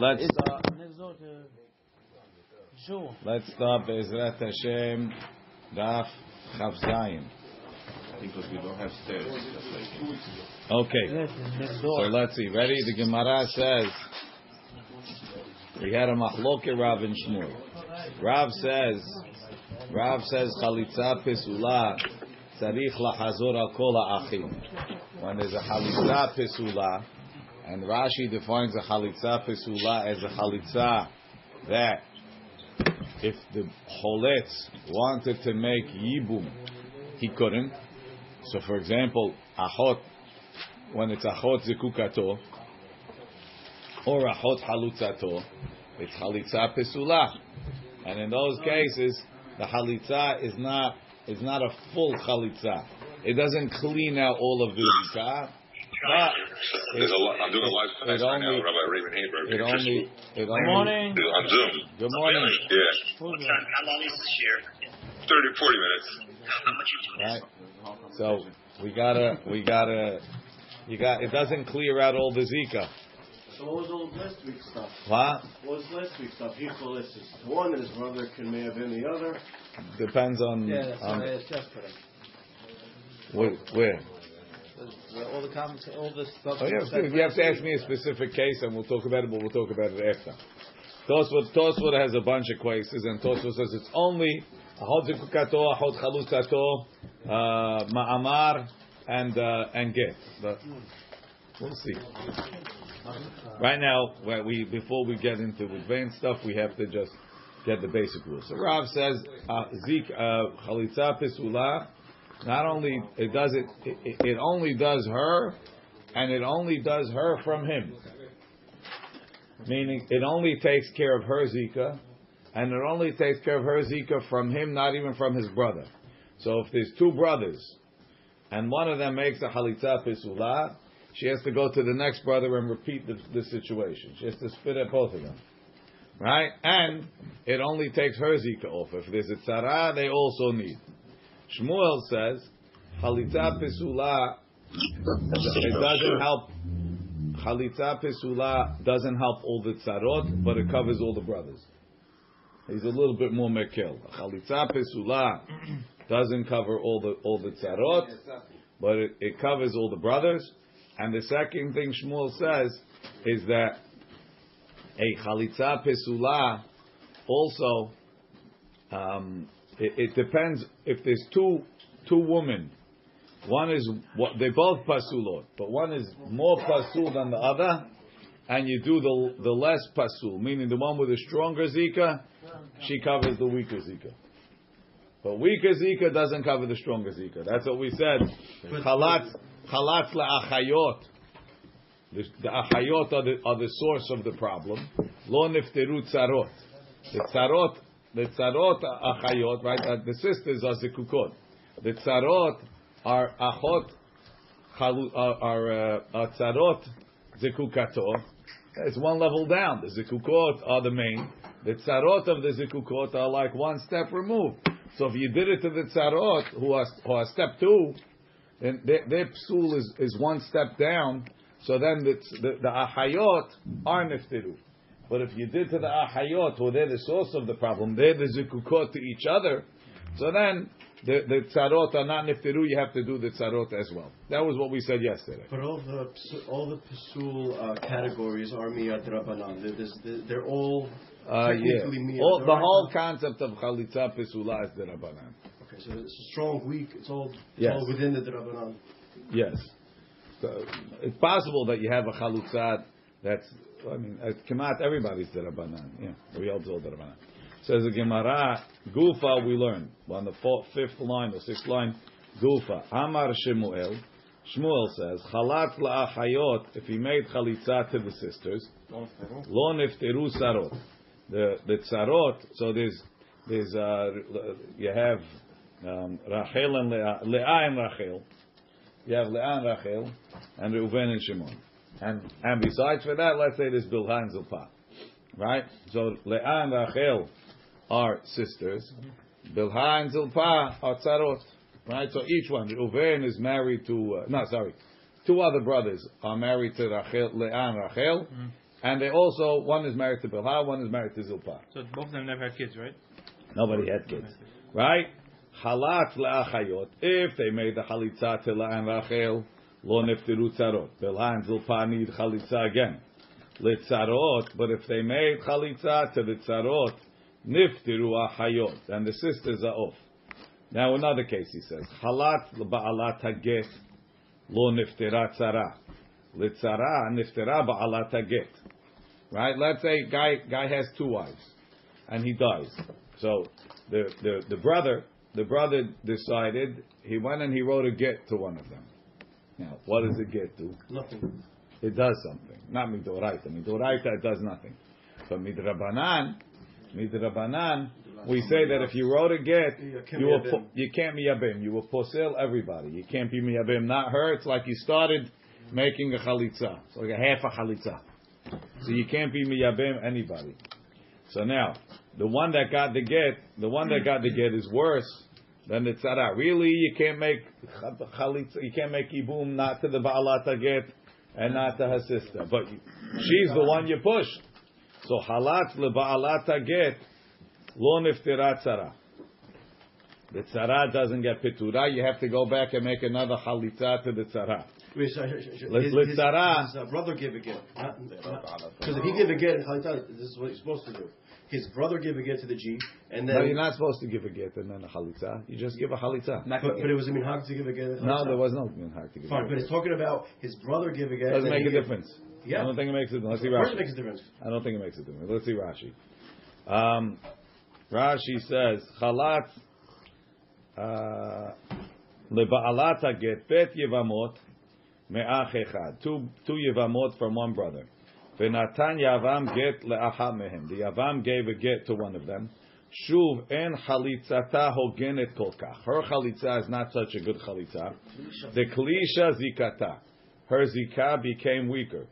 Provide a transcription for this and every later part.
let's It's uh, next door to Shul. let's start Be'ezrat Hashem Daf Chav Zayin. Because we don't have stairs. Okay. Yes, it's next So let's see. Ready? The Gemara says we had a machloke Rav and Shmuel. Rav says, Rav says chalitza pesula tzarich lachazor al kol ha'achim. When there's a chalitza pesula, and Rashi defines a chalitza pesula as a chalitza that if the choletz wanted to make yibum, he couldn't. So, for example, achot when it's achot zikukato or achot halutzato, it's halitza pesula, and in those cases, the halitza is not is not a full halitza. It doesn't clean out all of the zikah, but There's a lot, I'm doing a live it class right now, Rabbi Raymond Haber. it only it Good morning. on Zoom. good morning, Yeah, Who's that? How long is this year? 30, 40 minutes. How much you doing? right? So we gotta we gotta you got it doesn't clear out all the zika. So what was all last week's stuff? What What was last week's stuff? He is one, and his brother can may have been the other. depends on Yeah, that's on what I asked yesterday. where. where. All the comments, all the stuff. Oh, yeah, you have to ask me a specific case, and we'll talk about it. But we'll talk about it after. Tosfot Tosfot has a bunch of cases, and Tosfot says it's only ahod zikukato, ahod chalutzato, uh, ma'amar, and uh, and get. But we'll see. Right now, we before we get into advanced stuff, we have to just get the basic rules. So Rav says uh, zik uh, chalitza pesula. Not only it does it, it, it only does her, and it only does her from him. Meaning, it only takes care of her zika, and it only takes care of her zika from him, not even from his brother. So if there's two brothers, and one of them makes a halitza pisula, she has to go to the next brother and repeat the, the situation. She has to spit at both of them. Right? And it only takes her zika off. If there's a tzara, they also need. Shmuel says, Chalitza Pesula, it doesn't help. Chalitza Pesula doesn't help all the tzarot, but it covers all the brothers. He's a little bit more mekel. Chalitza Pesula doesn't cover all the all the tzarot, but it, it covers all the brothers. And the second thing Shmuel says is that a Chalitza Pesula also um, it, it depends if there's two two women. One is what they both pasulot, but one is more pasul than the other, and you do the the less pasul, meaning the one with the stronger zika, she covers the weaker zika. But weaker zika doesn't cover the stronger zika. That's what we said. Chalat chalat la'achayot. The, the achayot are the, are the source of the problem. Lo nifteru tzarot. The tzarot the tzarot achayot, right? Uh, the sisters are zikukot. The tzarot are achot, are, uh, tzarot zikukato. It's one level down. The zikukot are the main. The tzarot of the zikukot are like one step removed. So if you did it to the tzarot, who are, who are step two, then their, their psul is, is one step down. So then the, the, the ahayot are niftiru. But if you did to the ahayot, who they're the source of the problem, they're the zikukot to each other, so then the, the tzarot are not niftiru, you have to do the tzarot as well. That was what we said yesterday. But all the all the pasul uh, categories are miyad rabbanan. They're, they're- they're all Uh, yeah. All, the whole concept of chalitza pisula is the rabbanan. Okay, so it's strong, weak. It's all, it's Yes. all within the rabbanan. Yes. So it's possible that you have a chalutzat that's, I mean, at Kemat, everybody's the Rabbanan. Yeah, we all do the Rabbanan. Says the Gemara, Gufa, we learn. On the fourth, fifth line or sixth line, Gufa. Amar Shemuel. Shmuel says, Chalat la'achayot, if he made chalitza to the sisters, lo nefteru sarot. The, the tzarot, so there's, there's, uh, you have, um, Rachel and Leah, Leah and Rachel. You have Leah and Rachel, and Reuven and Shimon. And, and besides for that, let's say there's Bilhah and Zilpah. Right? So Leah and Rachel are sisters. Bilhah and Zilpah are tzarot. Right? So each one, Reuven is married to, uh, no, sorry, two other brothers are married to Rachel, Leah and Rachel, and they also one is married to Bilha, one is married to Zilpa. So both of them never had kids, right? Nobody had kids, right? Halat le'achayot. If they made the chalitza to Leah and Rachel, lo neftiru tzarot. Zilpah need chalitza again. Litzarot, but if they made chalitza to the tzarot, niftiru achayot, and the sisters are off. Now another case he says, halat ba'alat haget, lo niftira tzara. Litzara niftira ba'alat haget. Right? Let's say guy guy has two wives, and he dies. So the, the, the brother the brother decided he went and he wrote a get to one of them. Now, what does it get to? Nothing. It does something. Not midoraita. Midoraita it does nothing. But midrabanan, midrabanan, we say that if you wrote a get, You will miyabim. po- you can't miyabim. You will posel everybody. You can't be miyabim. Not her. It's like you started making a chalitza. It's like a half a chalitza. So you can't be miyabim anybody. So now, the one that got the get, the one that got the get is worse than the tzara. Really, you can't make chalitza, you can't make ibum not to the ba'alat get and not to her sister. But she's the one you pushed. So halat le ba'alat get lo niftira tzara. The tzara doesn't get pitura. You have to go back and make another chalitza to the tzara. Wait, sorry, sorry, sorry. Let's- His- let's his- Sarah- His uh, brother gave a get. Because if he gave a get Chalitza, this is what he's supposed to do. His brother gave a get to the G, and then. No, you're not supposed to give a get and then a chalitza. You just give a chalitza. But, but it was a minhag to give a get. in No, there was no minhag to give. Fine, a but get. it's talking about his brother gave a get. Doesn't make he a gave- difference. Yeah. I don't think it makes a difference. Let's see Of it Rashi. makes a difference. I don't think it makes a difference. Let's see Rashi. Um, Rashi says, Chalat uh, leba'alat get bet yevamot me'ach echad. Two, two yevamot from one brother. V'natan yavam get le'aha mehem. The yavam gave a get to one of them. Shuv en chalitzata hogenet kolkach. Her chalitza is not such a good chalitza. The klisha zikata. Her zikah became weaker.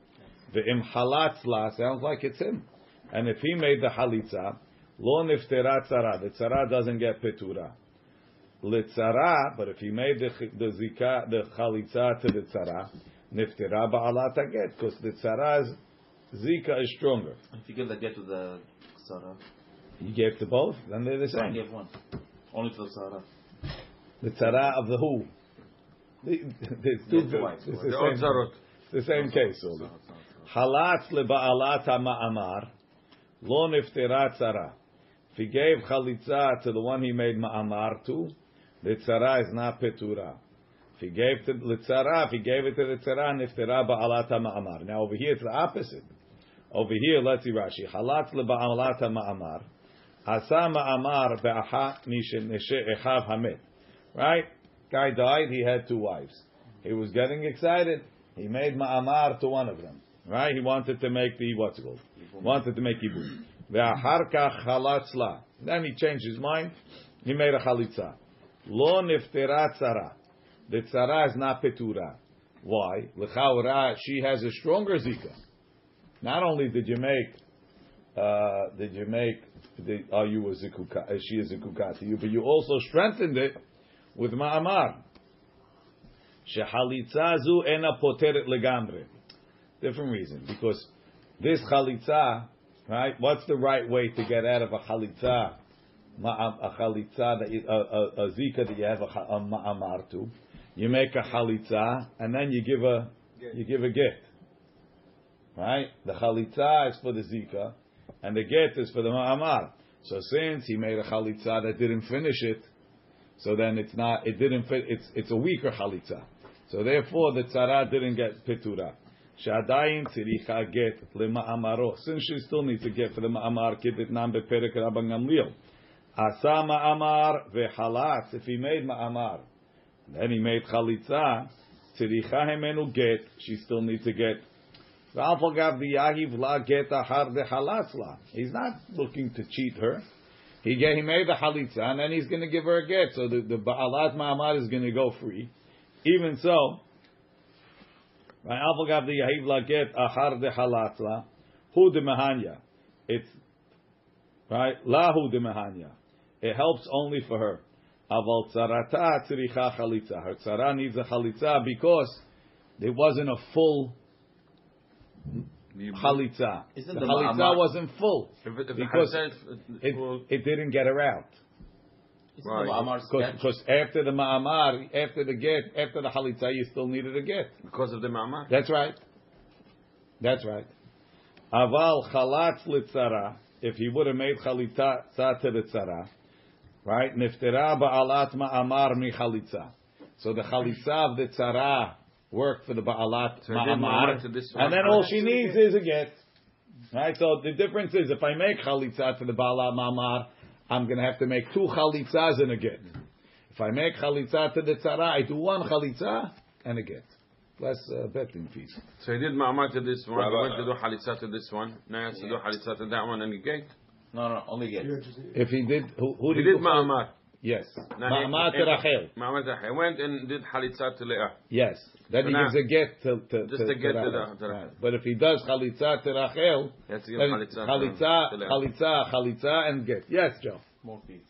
The imhalatzla sounds like it's him. And if he made the halitza, lo niftera tzara. The tzara doesn't get petura. Litzara, but if he made the the zika the chalitza to the tzara, niftera ba'alat get because the tzara's zika is stronger. If you give the get to the Sarah, You gave to both, then they're the I same. gave one. Only to the Sarah. The tzara of the who. The, the, two, Yeah, two it's The the same, the same case. Oli. Halat leba'alat ma'amar lo niftera tzara. If he gave chalitza to the one he made ma'amar to, the tzara is not petura. If he gave to the tzara, if he gave it to the tzara, niftera ba'alat ma'amar. Now over here it's the opposite. Over here, let's see Rashi. Halat leba'alat ma'amar. Asa ma'amar be'aha echav hamet. Right? Guy died, he had two wives. He was getting excited. He made ma'amar to one of them. Right? He wanted to make the, what's it called? Wanted to make ibum. Ve'achar kach halatzla. Then he changed his mind. He made a chalitza. Lo niftera tzara. The tzara is not petura. Why? L'chaura, she has a stronger zika. Not only did you make, uh, did you make, the, are you a zikuka, uh, she is a zikuka to you, but you also strengthened it with ma'amar. Shehalitza zu ena poteret legamre. Different reason. Because this chalitza, right, what's the right way to get out of a chalitza? Ma'am- A chalitza, that you, a, a, a zika that you have a, a ma'amar to. You make a chalitza, and then you give a, you give a gift. Right? The chalitza is for the zika, and the get is for the ma'amar. So since he made a chalitza that didn't finish it, so then it's not, it didn't fit, it's, it's a weaker chalitza. So therefore the tzara didn't get pitura. Shadayin tziricha get lema'amaro. Since she still needs to get for the ma'amar, kidit nam beperek rabban gamliel. Asa ma'amar ve'halatz. If he made ma'amar, then he made chalitza, tziricha hemenu get, she still needs to get He's not looking to cheat her. He get, he made the halitza, and then he's going to give her a get. So the, ba'alat ma'amad is going to go free. Even so, hu de. It's right. Lahu de. It helps only for her. Aval tzarata tzricha chalitza. Her tzara needs a chalitza because there wasn't a full chalitza. Isn't the the chalitza wasn't full If it, if because the Chalitza is uh, it, full, it didn't get her out. Isn't Right. the Ma'amar sketch? Because after the ma'amar, after the get, after the chalitza, you still needed a get. because of the mama. That's right. That's right. Aval chalatz litzara. If he would have made chalitza to the tzara, right? Niftera ba'alat ma'amar mi chalitza. So the chalitza of the tzara worked for the ba'alat So ma'amar, ma'amar to this one. and then all she needs is a get. Right. So the difference is if I make chalitza to the ba'alat ma'amar, I'm going to have to make two chalitzas and a get. If I make chalitza to the tzara, I do one chalitza and a get. Plus uh, betting fees. So he did ma'amar to this one. He Rabbi- went to do halitza to this one. Now he has to do halitza to that one, and he gave. No, no, only get. If he did, who, who He did, did ma'amar. Yes. Now he- Ma'amar to Rachel. Ma'amar to Rachel. He went and did halitza to Leah. Yes. Then So he now- gives a get to, to, Just to, a get to Rachel. the- to Rachel. Right. But if he does chalitza to Rachel, He has to give then halitza. to- chalitza, to Leah. chalitza, chalitza, and get. Yes, Joe. More fees.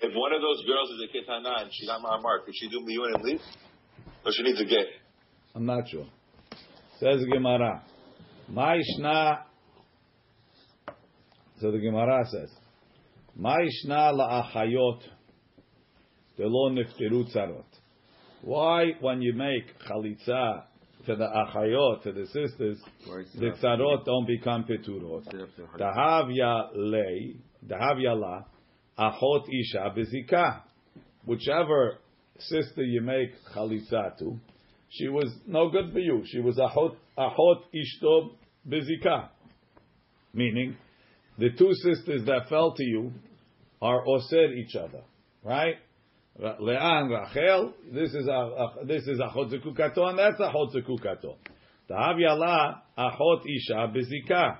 If one of those girls is a ketana and she got ma'amar, could she do miyun and leave? Or she needs a get? I'm not sure. Says the Gemara. Ma'ishna. So the Gemara says, Ma'ishna la'achayot delo niftiru tzarot. Why, when you make chalitza to the achayot, to the sisters, the tzarot don't become peturot? instead of the halitza. Dahavya lei, dahavya la, achot isha bezika. Whichever sister you make chalitza to, she was no good for you. She was achot, achot ishto bezika. Meaning, the two sisters that fell to you are osir each other, right? And Rachel, this is a, this is achot zekukato, and that's achot zekukato. Dahavya la, achot isha bezika.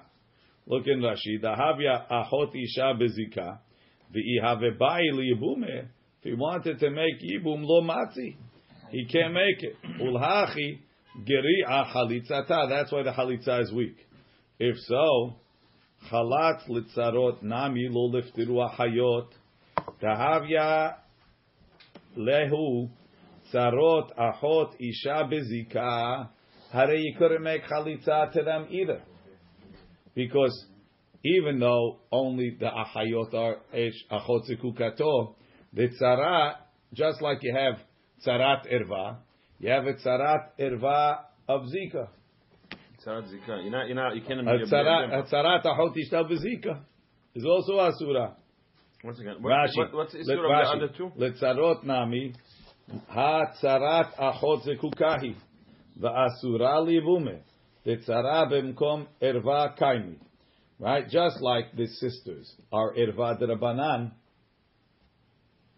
Look in Rashi. Dahavya achot isha bezika. V'ihave bai liyibume. If he wanted to make yibum lo matzi, he can't make it. Ulhachi geri'a chalitzata. That's why the chalitza is weak. If so, chalatz litzarot nami lo liftiru achayot. Dahavya lehu tzarot achot isha bezika. Hare you couldn't make chalitza to them either because even though only the achayot are esh achot zekukato, the tzara, just like you have tzarat erva, you have a tzarat erva of zika. Tzarat zika. You're not, you're not, you can't A be a tzarat, a tzarat achot ishta bezika is also asura. Once again, what, Rashi, what, what's the issue of the other two? letzarot nami, ha tzarat achot zekukahi, va'asura livume, the tzara b'mkom erva kaimi. Right? Just like the sisters are irva derabanan,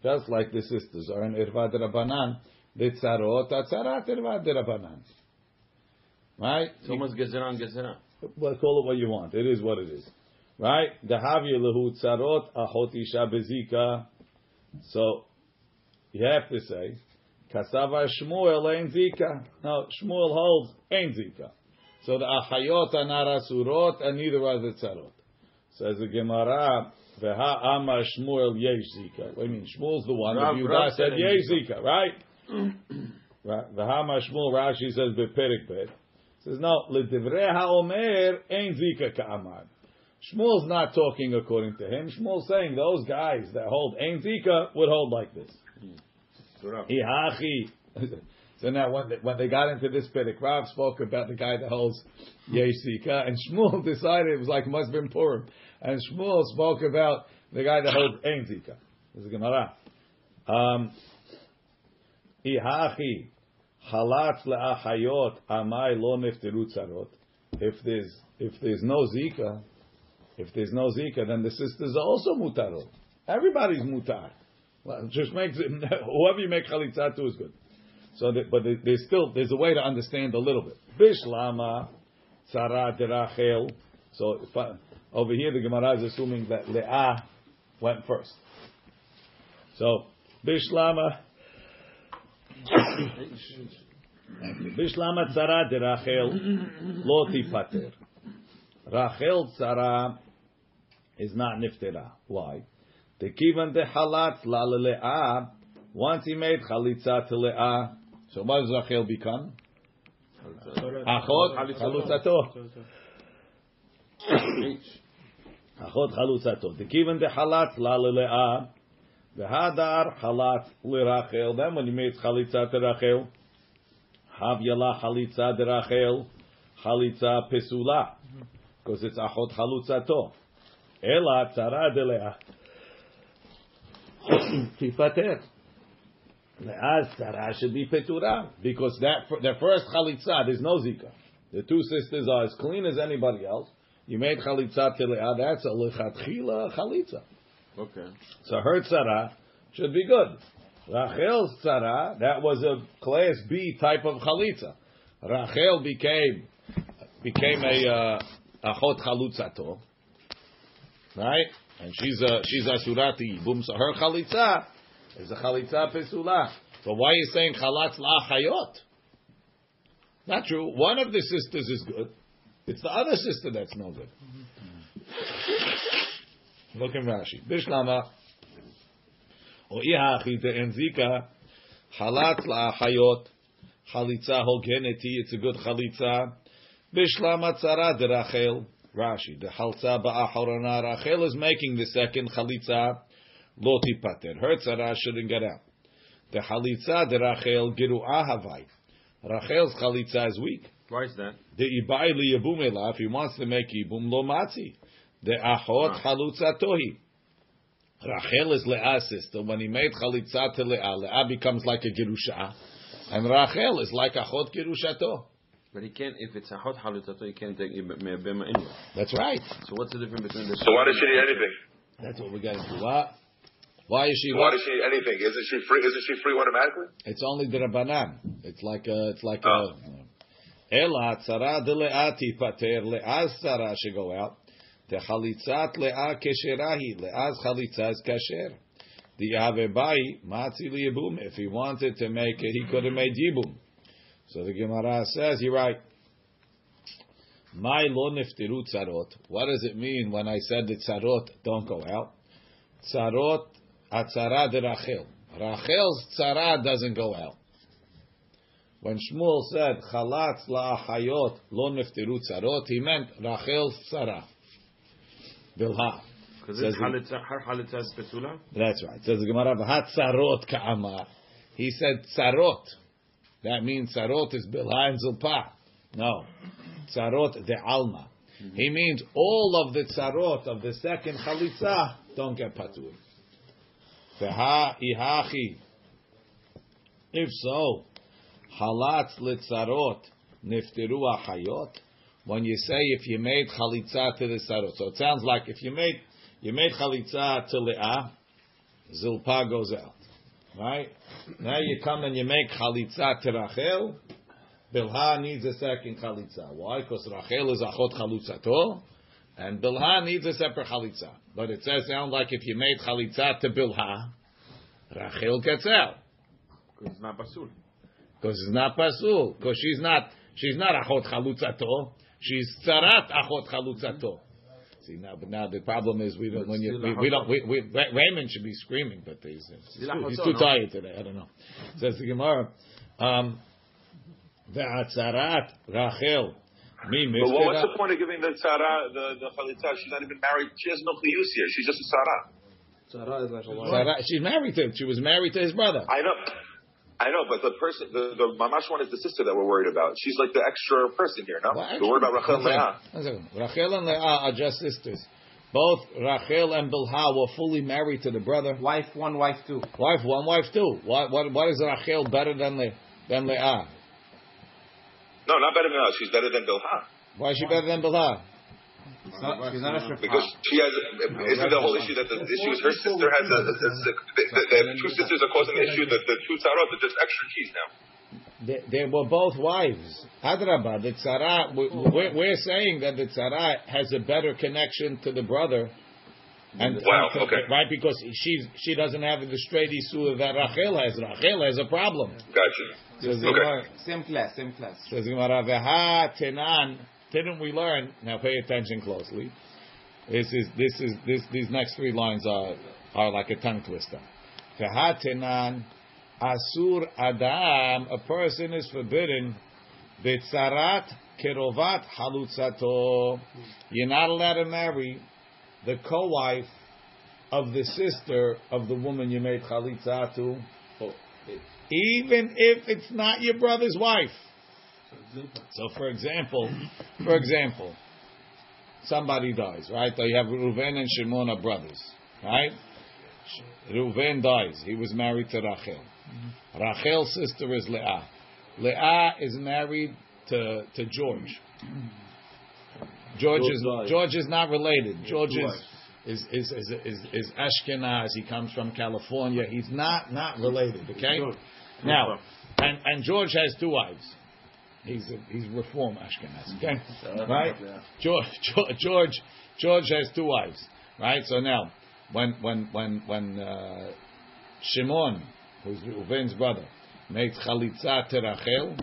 just like the sisters are in the tzarot are tzarat irva derabanan. Right? It's almost gezeran, gezeran. well, call it what you want. It is what it is. Right? The Havya lehu tzarot achot isha bezika. So, you have to say, kasava Shmuel ein zika. No, Shmuel holds ein zika. So the achayot are not asurot, and neither are the tzarot. Says the Gemara, veha amar Shmuel yesh zika. You mean? Shmuel's the one. Rav- Yehuda said yesh zika, right? Right. Veha amar Shmuel, Rashi says beperik bet. Says no, ledivre haomer ein zika ka'amar. Shmuel's not talking according to him. Shmuel's saying those guys that hold ein zika would hold like this. Ihachi. So now when they, when they got into this Perek, Rav spoke about the guy that holds yesh zika, and Shmuel decided it was like must have been Purim, and Shmuel spoke about the guy that holds ein zika. This is Gemara. Um, Ihachi halatz le'achayot amai lo nefteru tzarot. If there's if there's no zika, if there's no zika, then the sisters are also mutarot. Everybody's mutar. Just makes it, whoever you make chalitza to is good. So, that, but there's still there's a way to understand a little bit. Bishlama tzara derachel. So I- over here the Gemara is assuming that Leah went first. So Bishlama. Bishlama tzara de Rachel lo tipater. Rachel tzara is not niftera. Why? The kivan de halat la le'ah. Once he made chalitza to le'ah, so what does Rachel become? Achot chalutzato. Achot chalutzato. The kivan de halat la le'ah. The hadar halat lirachel. Then when you made chalitza terachel, Rachel, yala chalitza Rachel, chalitza pesula, because it's achot halutzato. Ela tzara delea. Tifater. As tzara should be petura, because that the first chalitza is no zika. The two sisters are as clean as anybody else. You made chalitza Leah. That's a lechatchila chalitza. Okay. So her tzara should be good. Rachel's tzara, that was a class B type of chalitza. Rachel became became a uh, achot chalutzato, right? And she's a she's a surati yibum. So her chalitza is a chalitza pesula. So why are you saying chalatz la'achayot? Not true. One of the sisters is good. It's the other sister that's no good. Look in Rashi. Bishlama. O ihachita enzika. Halat la'achayot. Chalitza hogeneti. It's a good chalitza. Bishlama tzara de Rachel. Rashi. The halza ba'achorana. Rachel is making the second chalitza. Lo tipater. Her tzara shouldn't get out. The chalitza de Rachel giru ahavai. Rachel's chalitza is weak. Why is that? The ibai liyabum if he wants to make ibum lo matzi. The achot chalutza tohi. Rachel is Leah's sister. When he made chalitza to Leah, Leah becomes like a gerusha, and Rachel is like achot gerushato. But he can't. If it's a hot halutato, he can't take me bema anyway. That's right. So what's the difference between the? So why does she need anything? That's what we got into. What? Why is she? Why does she need anything? Isn't she free? Isn't she free automatically? It's only the rabbanan. It's like a. It's like Oh. a. Ela tzara de leati pater leaz tzara should go out. The chalitzat lea kesherahi leaz chalitza is kasher. The avebai matzi liyibum. If he wanted to make it, he could have made yibum. So the Gemara says, you're right. My lo niftiru tzarot. What does it mean when I said that tzarot don't go out? Tzarot atzara de Rachel. Rachel's tzara doesn't go out. When Shmuel said chalatz la'achayot lo niftiru tzarot, he meant Rachel's tzara. Bilha. Because Says it's halitza, her halitza is petula. That's right. Says the Gemara. He said tzarot. That means tzarot is bilha and zilpa. No, tzarot de alma. Mm-hmm. He means all of the tzarot of the second chalitza don't get patur. V'ha ihachi. If so, halatz litzarot niftiru achayot. When you say if you made chalitza to the tzarot, so it sounds like if you made you made chalitza to leah, zilpa goes out, right? Now you come and you make chalitza to Rachel. Bilha needs a second chalitza. Why? Because Rachel is achot chalutzato, and Bilha needs a separate chalitza. But it says sound like if you made chalitza to Bilha, Rachel gets out Because it's not basul. because it's not pasul. Because she's not she's not achot chalutzato. She's tzarat achot chalutzato. See now, but now the problem is we don't But when you we, we don't we, we, Raymond should be screaming, but he's he's, too, he's too tired today. I don't know. Says the Gemara, um, ve'atzarat Rachel mi But what, what's the point of giving the tzara, the, the chalitza? She's not even married. She has no chiyus here. She's just a tzara. Tzara is like a wife. She's married to him. She was married to his brother. I know. I know, but the person, the, the mamash one is the sister that we're worried about. She's like the extra person here, no? Well, We're worried about Rachel and Leah. Rachel and Leah are just sisters. Both Rachel and Bilha were fully married to the brother. Wife one, wife two. Wife one, wife two. What what what is Rachel better than Le, than Leah? No, not better than us. She's better than Bilha. Why is she better than Bilha? She's not, she's not a Because she has, isn't the whole issue that the issue is her sister has a, the, the, the, the, the two sisters are causing the issue that the two tzarot are just extra keys now. They, they were both wives. Adraba, the tzara. we- We're, we're saying that the tzara has a better connection to the brother. And Wow, and- okay. right because she she doesn't have the straight issue that Rachel has. Rachel has a problem. Gotcha. Says the Okay. Gemara- Same class, same class. Says the Gemara, "Veha tenan." Didn't we learn? Now pay attention closely. This is this is this these next three lines are are like a tongue twister. Veha asur adam. A person is forbidden bitzarat kerovat halutzato. You're not allowed to marry the co-wife of the sister of the woman you made chalitza to, even if it's not your brother's wife. So, for example, for example, somebody dies, right? So you have Reuven and Shimon are brothers, right? Reuven dies. He was married to Rachel. Rachel's sister is Leah. Leah is married to, to George. George is died. George is not related. George is is, is is is is Ashkenaz. He comes from California. He's not not related. Okay. Now, and and George has two wives. He's a, he's reform Ashkenaz. Okay. Right. George George George George has two wives. Right. So now, when when when when uh, Shimon, who's Reuven's brother, makes chalitza to Rachel.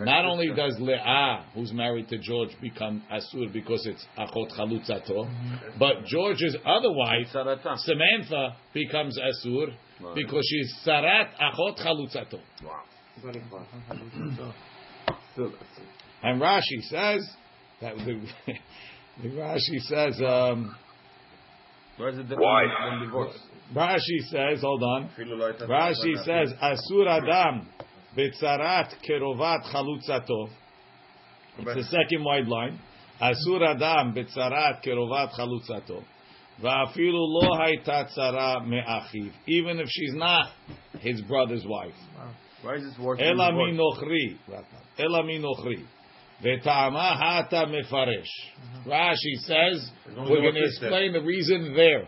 Not only does Leah, who's married to George, become asur because it's achot chalutzato, but George's other wife, Samantha, becomes asur because she's sarat achot chalutzato. Still, And Rashi says that the, the Rashi says um, Where's the difference Why? divorce? Rashi says hold on. Rashi Rashi says asur adam betzarat kerovat chalutzato. It's the second wide line. Asur adam betzarat kerovat chalutzato. Va'afilu lo hayta tzara me'achiv. Even if she's not his brother's wife. Why is this than Ela minochri. Ela minochri. Ve'ta'ama hata mefaresh. Uh-huh. Rashi says, As long as we're going to explain the reason there.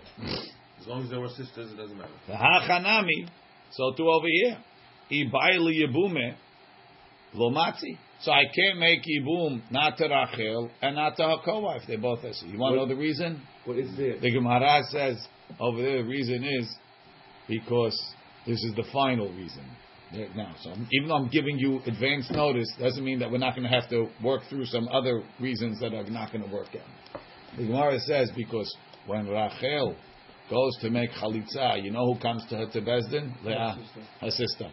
As long as there were sisters, it doesn't matter. The hachanami. So too over here. Ibayli yibume lo matzi. So I can't make yibum not to Rachel and not to her co-wife. They both are. You want to know the reason? What is there? The Gemara says over there the reason is because this is the final reason. Now, so even though I'm giving you advance notice, doesn't mean that we're not going to have to work through some other reasons that are not going to work out. The Gemara says because when Rachel goes to make chalitza, you know who comes to her to Bezdin? Leah, her sister.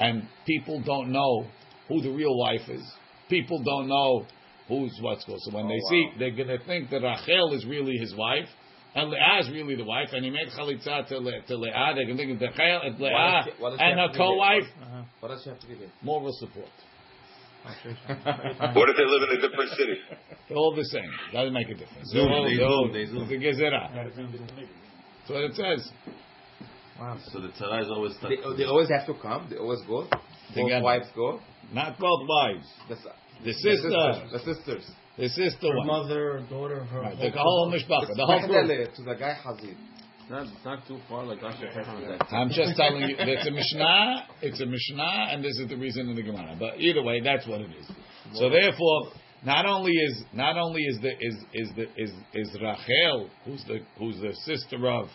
And people don't know who the real wife is. People don't know who's what's going. So when oh, they see, they're going to think that Rachel is really his wife, and Leah is really the wife, and he made chalitza to, Le, to Leah. They're going to think that Rachel, Why Leah does she- why does she and her to be co-wife, uh-huh. What does she have to give it? moral support. What if they live in a different city? They're all the same. Doesn't make a difference. Zoom, all- they zoom, they zoom. It's a gezerah. That's what it says. Wow. So the tzara is always stuck. They, they always have to come. They always go. Both Together. wives go. Not both wives. The, s- The the sister. sisters. The sisters. The sister Her one. mother, daughter, her Right, the whole mishpacha. The whole group. To the guy Hazid. It's not, it's not too far like Rashi. I'm just telling you, it's a Mishnah, it's a Mishnah, and this is the reason in the Gemara. But either way, that's what it is. So therefore, not only is not only is the is is the is is Rachel, who's the who's the sister of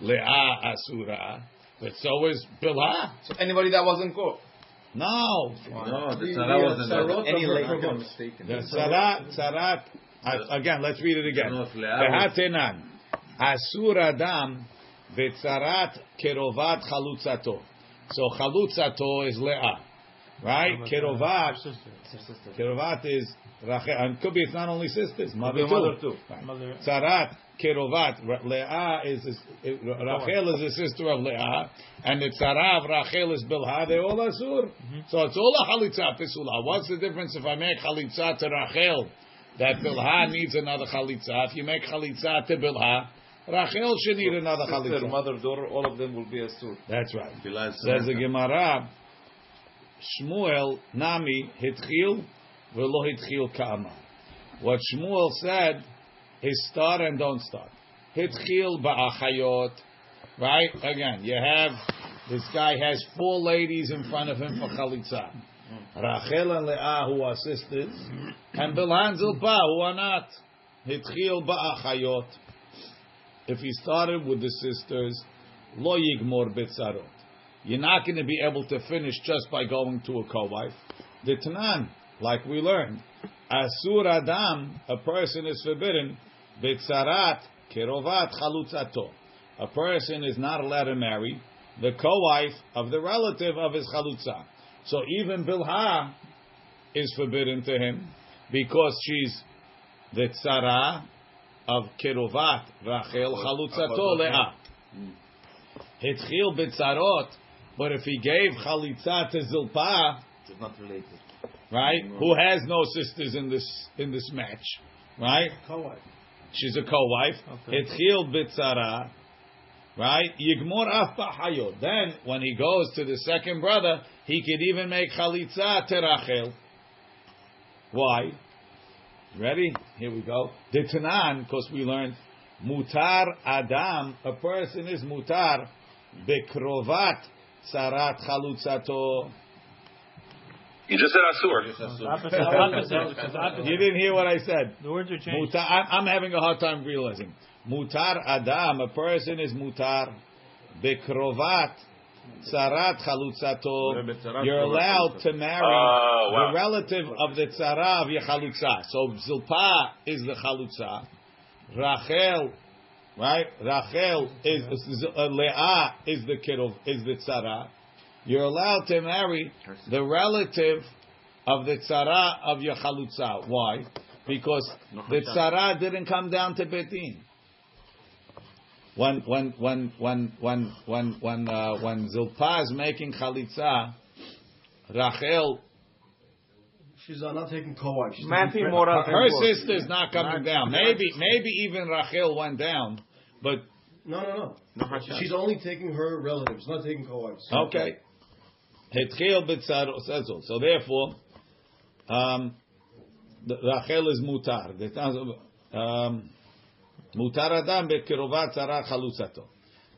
Leah Asura, but so is Bilhah. So anybody that wasn't go. No, No, the tzara wasn't there. Any late mistaken. the Sarat Sarat. Again, let's read it again. No, if Leah was- Vehatenan Asur Adam v'tzarat kerovat chalutzato. So chalutzato is Leah, right? Kerovat Kerovat is Rachel, and could be it's not only sisters, mother be too. mother too. Right. Tzarat Kerovat Ra- Leah is is- eh, Rachel is the sister of Leah, and the tzara Rachel is Bilha. They all asur. Mm-hmm. So it's all a chalitza pisula. What's the difference if I make chalitza to Rachel? That Bilha needs another chalitza. If you make chalitza to Bilha, Rachel should need another Sister, chalitza. mother, daughter, all of them will be a sur. That's right. Says the Samantha. Gemara, Shmuel Nami hitchil velo hitchil kama. What Shmuel said is start and don't start. Hitchil ba'achayot. Right? Again, you have, this guy has four ladies in front of him for chalitza. Rachel and Leah, who are sisters, and Bilhan Zilpah, who are not. Hitchil ba'achayot. If he started with the sisters, lo yigmor betzarot. You're not going to be able to finish just by going to a co-wife. The Tanan, like we learned, Asur Adam, a person is forbidden, Betzarat, Kerovat Chalutzato. A person is not allowed to marry the co-wife of the relative of his Chalutza. So even Bilha is forbidden to him because she's the tzara of Kirovat Rachel Chalutzato Leah. Mm. Hitchil b'tzarot, but if he gave chalitza to Zilpah, It's not related. right, who has no sisters in this in this match, right? Co-wife. She's a co-wife. Hitchil b'tzara, right? Yigmor af b'hayot. Then when he goes to the second brother, he could even make chalitza to Rachel. Why? Ready? Here we go. The Tanan, because we learned mutar adam. A person is mutar bekrovat sarat chalutzato. You just said asur. You didn't hear what I said. The words are changed. Mutar, I'm, I'm having a hard time realizing. Mutar adam, a person is mutar bekrovat sarat chalutzato. You're allowed to marry Oh, wow. the relative of the tzara of your chalutza. So zilpa is the chalutza. Rachel, right? Rachel is uh, Leah is the kiddo is the tzara. You're allowed to marry the relative of the tzara of your chalutza. Why? Because the tzara didn't come down to Betin. When when when when when when when uh, when Zilpah is making chalitza, Rachel She's uh, not taking co-wife. She's Matthew taking Mora- her sister's not coming down. Maybe maybe even Rachel went down, but No, no, no. No She's only taking her relatives, not taking co-wives. okay. Hetchil says so. So therefore, um, Rachel is mutar. The time- Um, mutar adam bekirovat tzara chalutzato.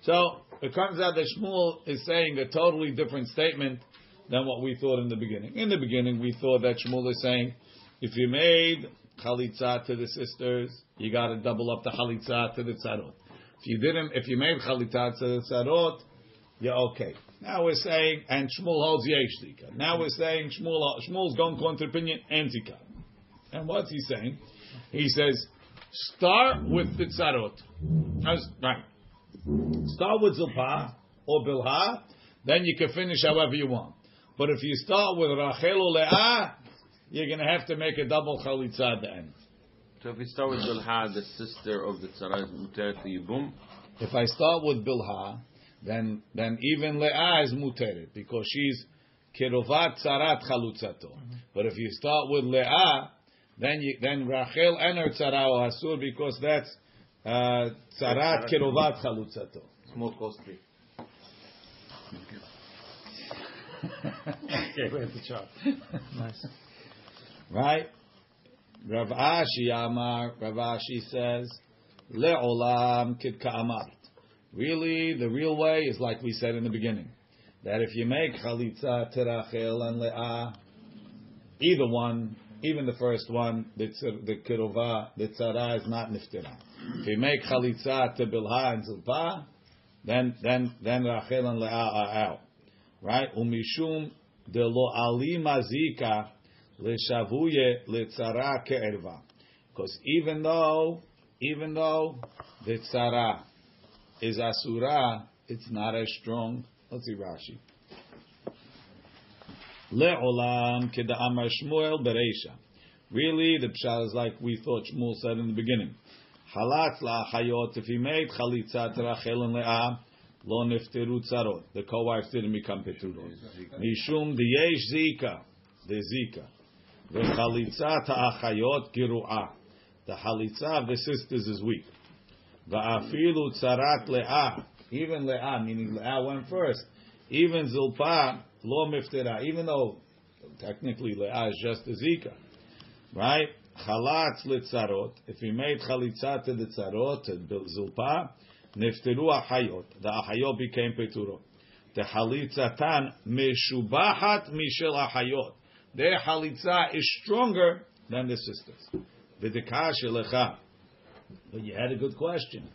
So it comes out that Shmuel is saying a totally different statement than what we thought in the beginning. In the beginning, we thought that Shmuel is saying, if you made chalitza to the sisters, you got to double up the chalitza to the tzarot. If you didn't, if you made chalitza to the tzarot, you're okay. Now we're saying, and Shmuel holds yesh zika. Now we're saying Shmuel Shmuel's gone counter opinion and. And what's he saying? He says, start with the tzarot. Right. Start with Zilpah or Bilha, then you can finish however you want. But if you start with Rachel or Leah, you're going to have to make a double chalitza at the end. So if we start with Bilha, the sister of the tzara is muteret to Yibum. If I start with Bilha, then then even Leah is muteret because she's kirovat tzarat chalutzato. But if you start with Leah, then you, then Rachel and her tzara are asur because that's uh, tzarat kirovat chalutzato. It's more costly. Okay, we have to chop. Nice. Right? Rav Ashi Amar, Rav Ashi says, Le'olam kid ka'amart. Really, the real way is like we said in the beginning. That if you make chalitza to Rachel and Le'ah, either one, even the first one, the, tzir- the kirova, the tzara is not niftira. If you make chalitza to Bilha and Zilpah, then, then, then Rachel and Le'ah are out. Right? Umishum de lo ali mazika leshavuye letzara ke'erva. Because even though, even though the tzara is asura, it's not as strong. Let's see Rashi. Le'olam keda'amar Shmuel bereisha. Really, the pshat is like we thought Shmuel said in the beginning. Halatz la'achayot, if he made chalitza to Rachel and Leah, lo nifteru tzarot. The co-wives didn't become peturot. Mishum diyesh zika, the zika. V'chalitza ta'achayot giru'ah. The chalitza of the sisters is weak. Va'afilu tzarat le'ah. Even le'ah, meaning le'ah went first. Even zilpah, lo miftera. Even though technically le'ah is just a zika. Right? Chalatz litzarot. If he made chalitza to the tzarot, to zilpah, nifteru achayot. The achayot became peturot. The chalitzatan meshubahat mishel achayot. Their chalitza is stronger than the sisters. V'dekah shelecha. But you had a good question.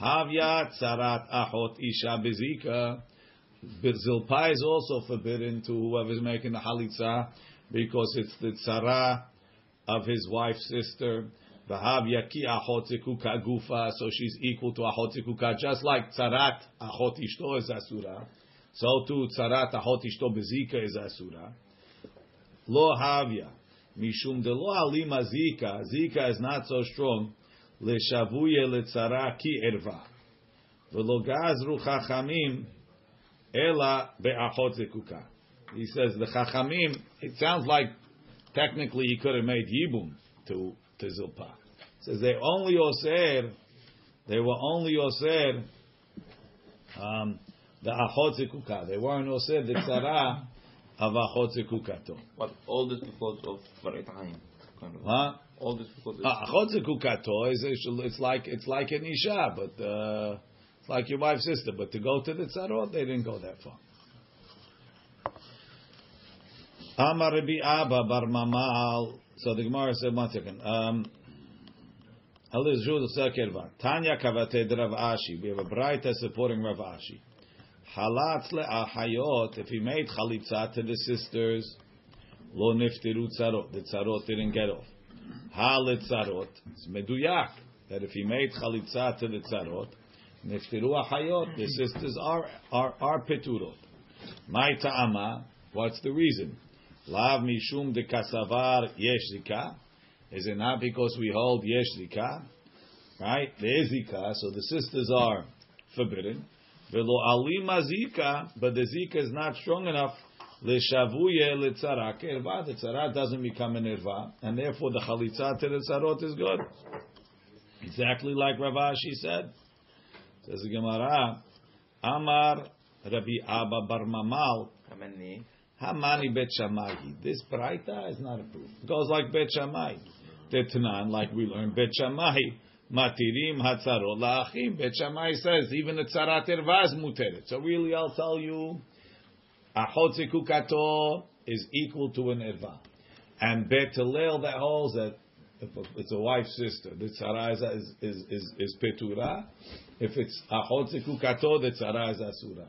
Havya tzarat achot isha bezika. But Zilpah is also forbidden to whoever's making the halitza because it's the tzara of his wife's sister. V'havya ki achot zikuka gufa, so she's equal to achot zikuka, just like tzarat achot ishto is asura. So too tzarat achot ishto bezika is asura. Lo havya. Mishum de lo alima zika. Zika is not so strong. Leshavuye letzara ki erva. V'lo gazru chachamim ela be'achot zekuka. He says the chachamim. It sounds like technically he could have made yibum to to Zilpah. Says they only oser. They were only oser. Um, the achot zekuka. They weren't oser the tzara of achot zekukato. But all this because of Barit. Kind of. Huh? All this because of Uh, Achot zekukato is it's like it's like an isha, but uh, it's like your wife's sister. But to go to the tzarot, they didn't go that far. Amar Rabbi Abba Bar Mamal. So the Gemara said one second. Um. Tanya Kavate Rav Ashi. We have a brighter supporting Rav Ashi. Halatz le'ahayot. If he made chalitza to the sisters, lo niftiru tzarot. The tzarot didn't get off. Halitzarot. It's meduyak. That if he made chalitza to the tzarot, niftiru ahayot. The sisters are are are peturot. My ta'ama. What's the reason? Lav mishum de kasavar yesh zika. Is it not because we hold yesh zika? Right? There is zika, so the sisters are forbidden. Velo alima zika, but the zika is not strong enough. Leshavuye letzara kerva. The tzara doesn't become an erva, and therefore the chalitza to the tzarot is good. Exactly like Rav Ashi said. Says the Gemara, Amar Rabbi Abba Bar Mamal. Hamani. Bet Shammai. This Braita is not approved. It goes like Bet Shammai. Tetnan, like we learned, Bet Shammai, Matirim Hatzarot La'achim. Bet Shammai says even the Tzarat Erva is muteret. So really I'll tell you, Achot Zekukato is equal to an Erva. And Bet Hillel that holds that if it's a wife's sister, the Tzara is, is, is, is, Petura. If it's Achot Zekukato, the Tzara is Asura.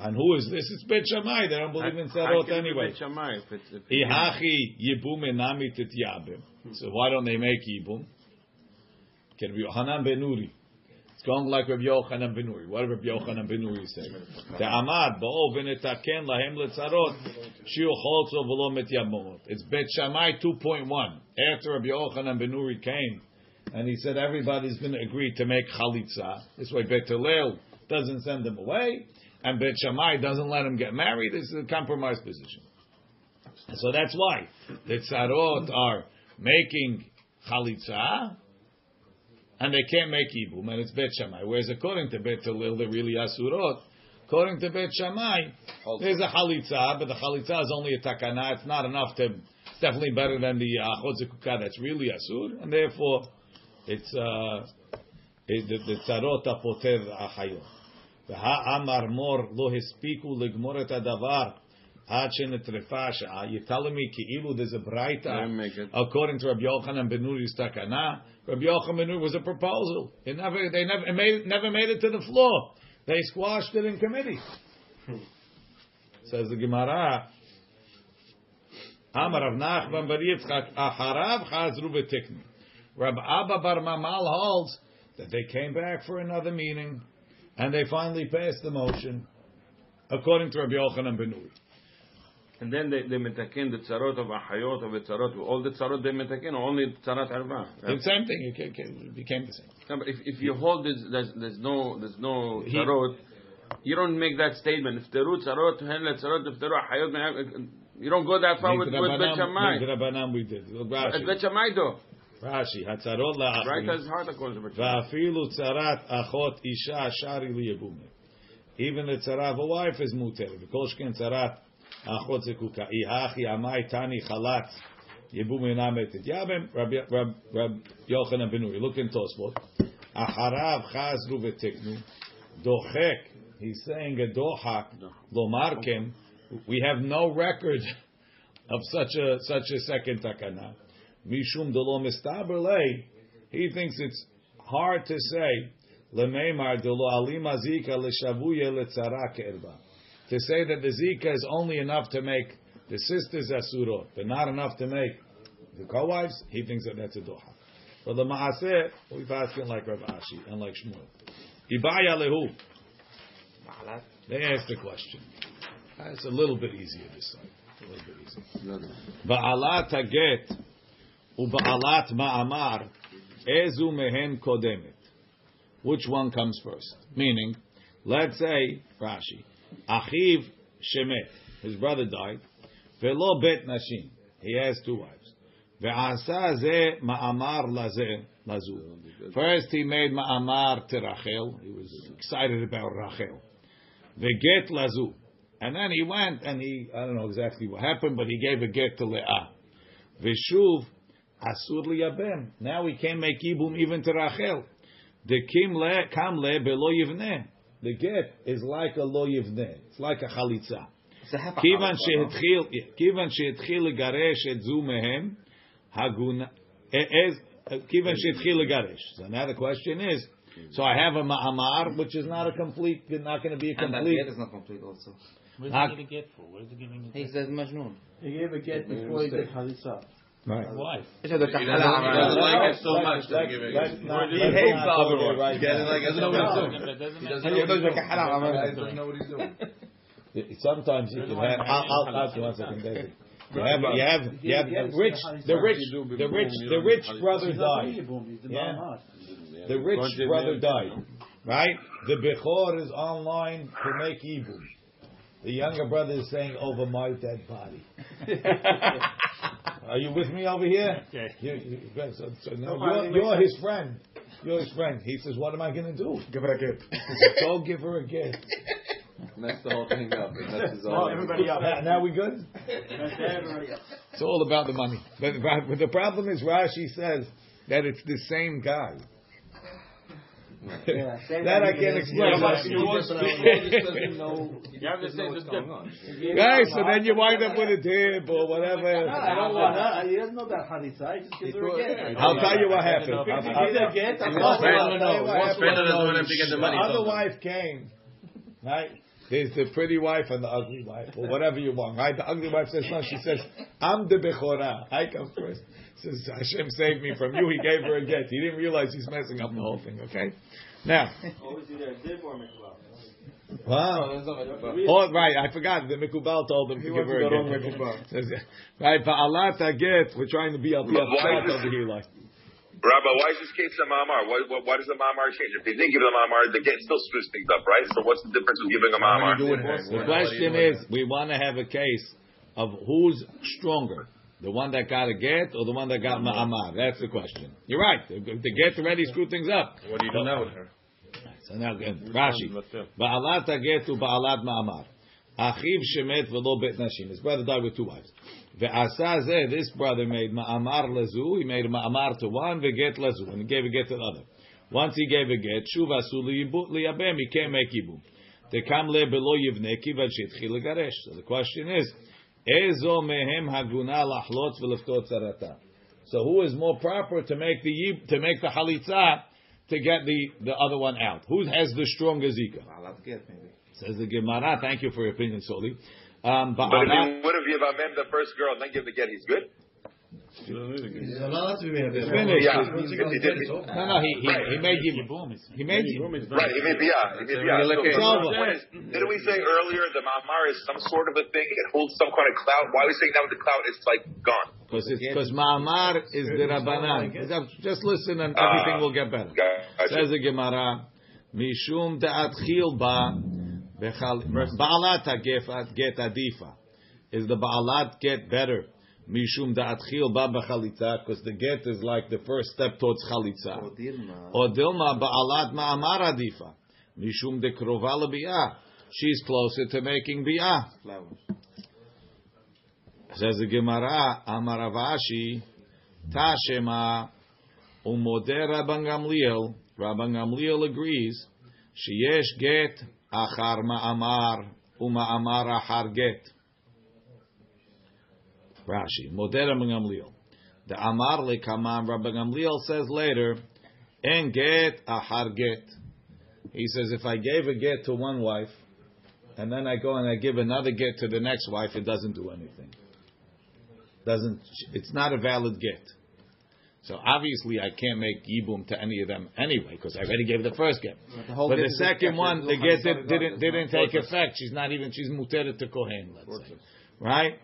And who is this? It's Bet Shammai. They don't believe in How Tzarot can it be anyway. Bet Shammai if it's if Ihachi yibum enami tityabim. Hmm. So why don't they make yibum? Can be Yochanan ben Nuri. It's going like Rabbi Yochanan ben Nuri. What did Rabbi Yochanan ben Nuri say? The Amad bo'o v'netaken lahem letzarot shiu cholzo v'lo met. It's Bet Shammai 2.1. After Rabbi Yochanan ben Nuri came, and he said everybody's going to agree to make chalitza. This way Bet Hillel doesn't send them away, and Bet Shammai doesn't let them get married. This is a compromise position. So that's why the tzarot are making chalitza, and they can't make ibum, and it's Bet Shammai. Whereas according to Bet Hillel, they're really asurot. According to Bet Shammai, there's a chalitza, but the chalitza is only a takana. It's not enough to. It's definitely better than the achot zekukah that's really asur, and therefore it's uh, it, the, the tzarot apoter achayot. והאמר מור לא הספיקו לגמור את הדבר עד שנטרפה השעה. You're telling me כאילו there's a They ברייתא make it. according to Rabbi Yochanan ben Nuri's takana. Rabbi Yochanan ben Nuri was a proposal. It never, they never it made, never made it to the floor. They squashed it in committee. Says the Gemara. Amar Rav Nachman bar Yitzchak Acharav Chazru v'tiknu. Rab Abba bar Mamal holds that they came back for another meeting and they finally passed the motion according to Rabbi Yochanan ben Nuri. And then they, they metaken the tzarot of Ahayot of the tzarot, all the tzarot they metaken, or only tzarat arva. The same thing. It ca- ca- became the same. No, but if, if you hold this, there's, there's no there's no tzarot, you don't make that statement. If teru tzarot, hen le tzarot, if teru Ahayot, you don't go that far with, with Bet Shammai. We did. At. Bet Shammai though. Rashi. Hatzarot Right as hard according to Va'afilu tzarat achot isha shari liyagume. Even the tzara of a wife is muter. V'kolshken tzarat achot zekuka. Ihachi amai tani chalat. Yibum enamet et yabem. Rab Yochanan ben Nuri. Look in Tosfot. Acharav chazru v'teknu. Dochek. He's saying a dohak. Lomarkem. We have no record of such a such a second takana. Mishum delo. He thinks it's hard to say lemeimar delo alima zika leshavuye letzara. To say that the zika is only enough to make the sisters asurot, but not enough to make the co-wives. He thinks that that's a doha. But the maaseh, we've asked him like Rav Ashi and like Shmuel. Ibaya lehu. They asked the question. It's a little bit easier this side. Ba'alat haget kodemet. Which one comes first? Meaning, let's say Rashi, Achiv shemet, his brother died, velo bet nashim, he has two wives. Ve'asa ze ma'amar laze lazu. First he made ma'amar to Rachel. He was excited about Rachel. Ve'get lazu. And then he went and he, I don't know exactly what happened, but he gave a get to Leah. Veshuv asur liyabem. Now we can't make ibum even to Rachel. The kim le kam le belo yivneh. The get is like a lo yivneh. It's like a chalitza. כיוון שהתחיל, כיוון שהתחיל לגרש את זו מהם, הגונה, כיוון שהתחיל לגרש. So now the question is, so I have a ma'amar, which is not a complete, not going to be a And that complete. get is not complete also. Where's Ah. he going to get for? Where's he giving it? He said Majnun. He gave a get before he did Halitza. Right. Wife. He doesn't like it so much that he gave Let's it. not- He hates not the other one. right He doesn't like it so doesn't make doesn't sense. know what he's doing. doesn't know what he's doing. Sometimes you can have. I'll, I'll, I'll one second, David. You have, you have, you have the rich, the rich, the rich, the rich brother died. Yeah. The rich brother died, right? The bechor is online to make ibum. The younger brother is saying, "Over my dead body." Are you with me over here? Okay. You, you, so, so no, you're, you're his friend. You're his friend. He says, "What am I going to do?" Give her a get. Go give her a gift. Messed the whole thing up. and That's his Oh, everybody up. Now, now we good? Everybody up. It's all about the money. But, but the problem is Rashi says that it's the same guy. Yeah, that I can't explain. Yeah, but He to- oh, just doesn't know. He You have to say know what's going good. on. Right, so then you wind up with a dip or whatever. I don't want that. He doesn't know that Halitza. He just gives her a get. I'll tell you what happened. He I'll- gives get, I'm I'll not tell you gonna know. what happened. Spender doesn't have to get the money. The other wife came, right? There's the pretty wife and the ugly wife, or whatever you want, right? The ugly wife says, no, she says, I'm the Bechorah. I come first. Says, Hashem saved me from you. He gave her a get. He didn't realize he's messing up the whole thing, okay? Now, Always either a dip or a mikvah. wow. Oh, right, I forgot. The Mikubal told him to give her a get. Says, Right, Ba'alat get. We're trying to be al But why over here, like. Rabbi, why is this case a mamar? Why, why, why does the mamar change? If they didn't give the mamar, the get still screws things up, right? So what's the difference of giving a mamar? The question is, we want to have a case of who's stronger, the one that got a get or the one that got ma'amar. That's the question. You're right. The, get already screwed things up. What do you do now with her? So now uh, again, Rashi, ba'alat get to ba'alat ma'amar. Achiv shemet v'lo bet nashim. His brother died with two wives. Ve'asa zeh, this brother made ma'amar lezu. He made ma'amar to one, ve'get lezu, and he gave a get to the other. Once he gave a get, shuv asu liyabem, he can't make ibum. Tekam le belo yivne kivad shitchil. So the question is, ezo mehem haguna lahlot v'leftot zarata. So who is more proper to make the yib, to make the halitza to get the, the other one out? Who has the stronger zika? Ba'alat get maybe. Says the Gemara. Thank you for your opinion, Soli. Um, But if ba'alat- you would have given the first girl and then give the get, he's good? He's not allowed to be a dip. Yeah. He If got he the get, did- it's over. no, no, he he, he made you. Boom, it's- He made you. Right, he may be yeah. He may be yeah. So, It's but over. the point is, didn't we say earlier the mamar is some sort of a thing? It holds some kind of clout. Why are we saying now with the clout it's like gone? Because because Ma'amar is the Rabbanan. Just listen and ah, everything will get better. Gotcha. Says the Gemara, Mishum da'atchil ba bechal ba'alat hagefat get adifa. Is the ba'alat get better? Mishum da'atchil ba bechalitza because the get is like the first step towards chalitza. Oh, Dilma. Or dilma ba'alat ma'amar adifa. Mishum de krova lebi'ah. She's closer to making bi'ah. Says the Gemara, Amar Rav Ashi, Tashema, Umodeh Rabban Gamliel, Rabban Gamliel agrees, Sheyesh get achar ma'amar, uma'amar achar get. Rashi, Rabban Gamliel. The Amar lekamam, Rabban Gamliel says later, En get achar get. He says, if I gave a get to one wife, and then I go and I give another get to the next wife, it doesn't do anything doesn't it's not a valid get. So obviously I can't make yibum to any of them anyway because I already gave the first get. the But the second one, the get did, didn't didn't take effect. She's not even she's muteret to kohen. Let's say, right?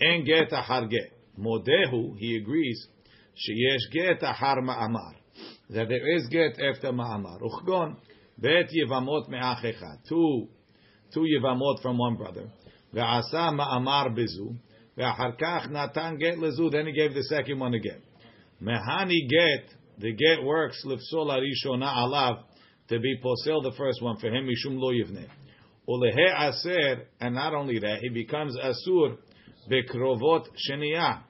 En get ahar get. Modehu, he agrees, sheyesh get ahar ma'amar. That there is get after ma'amar. Uchgon, bet yevamot me'ach echad. Two, two yevamot from one brother. Ve'asa ma'amar bezu. Ve'achar kach natan get lezu. Then he gave the second one a get. Mehani get, the get works, lifsol arishona alav, to be posel the first one for him, mishum lo yivneh. Ulehe aser, and not only that, he becomes asur bekrovot sheniya,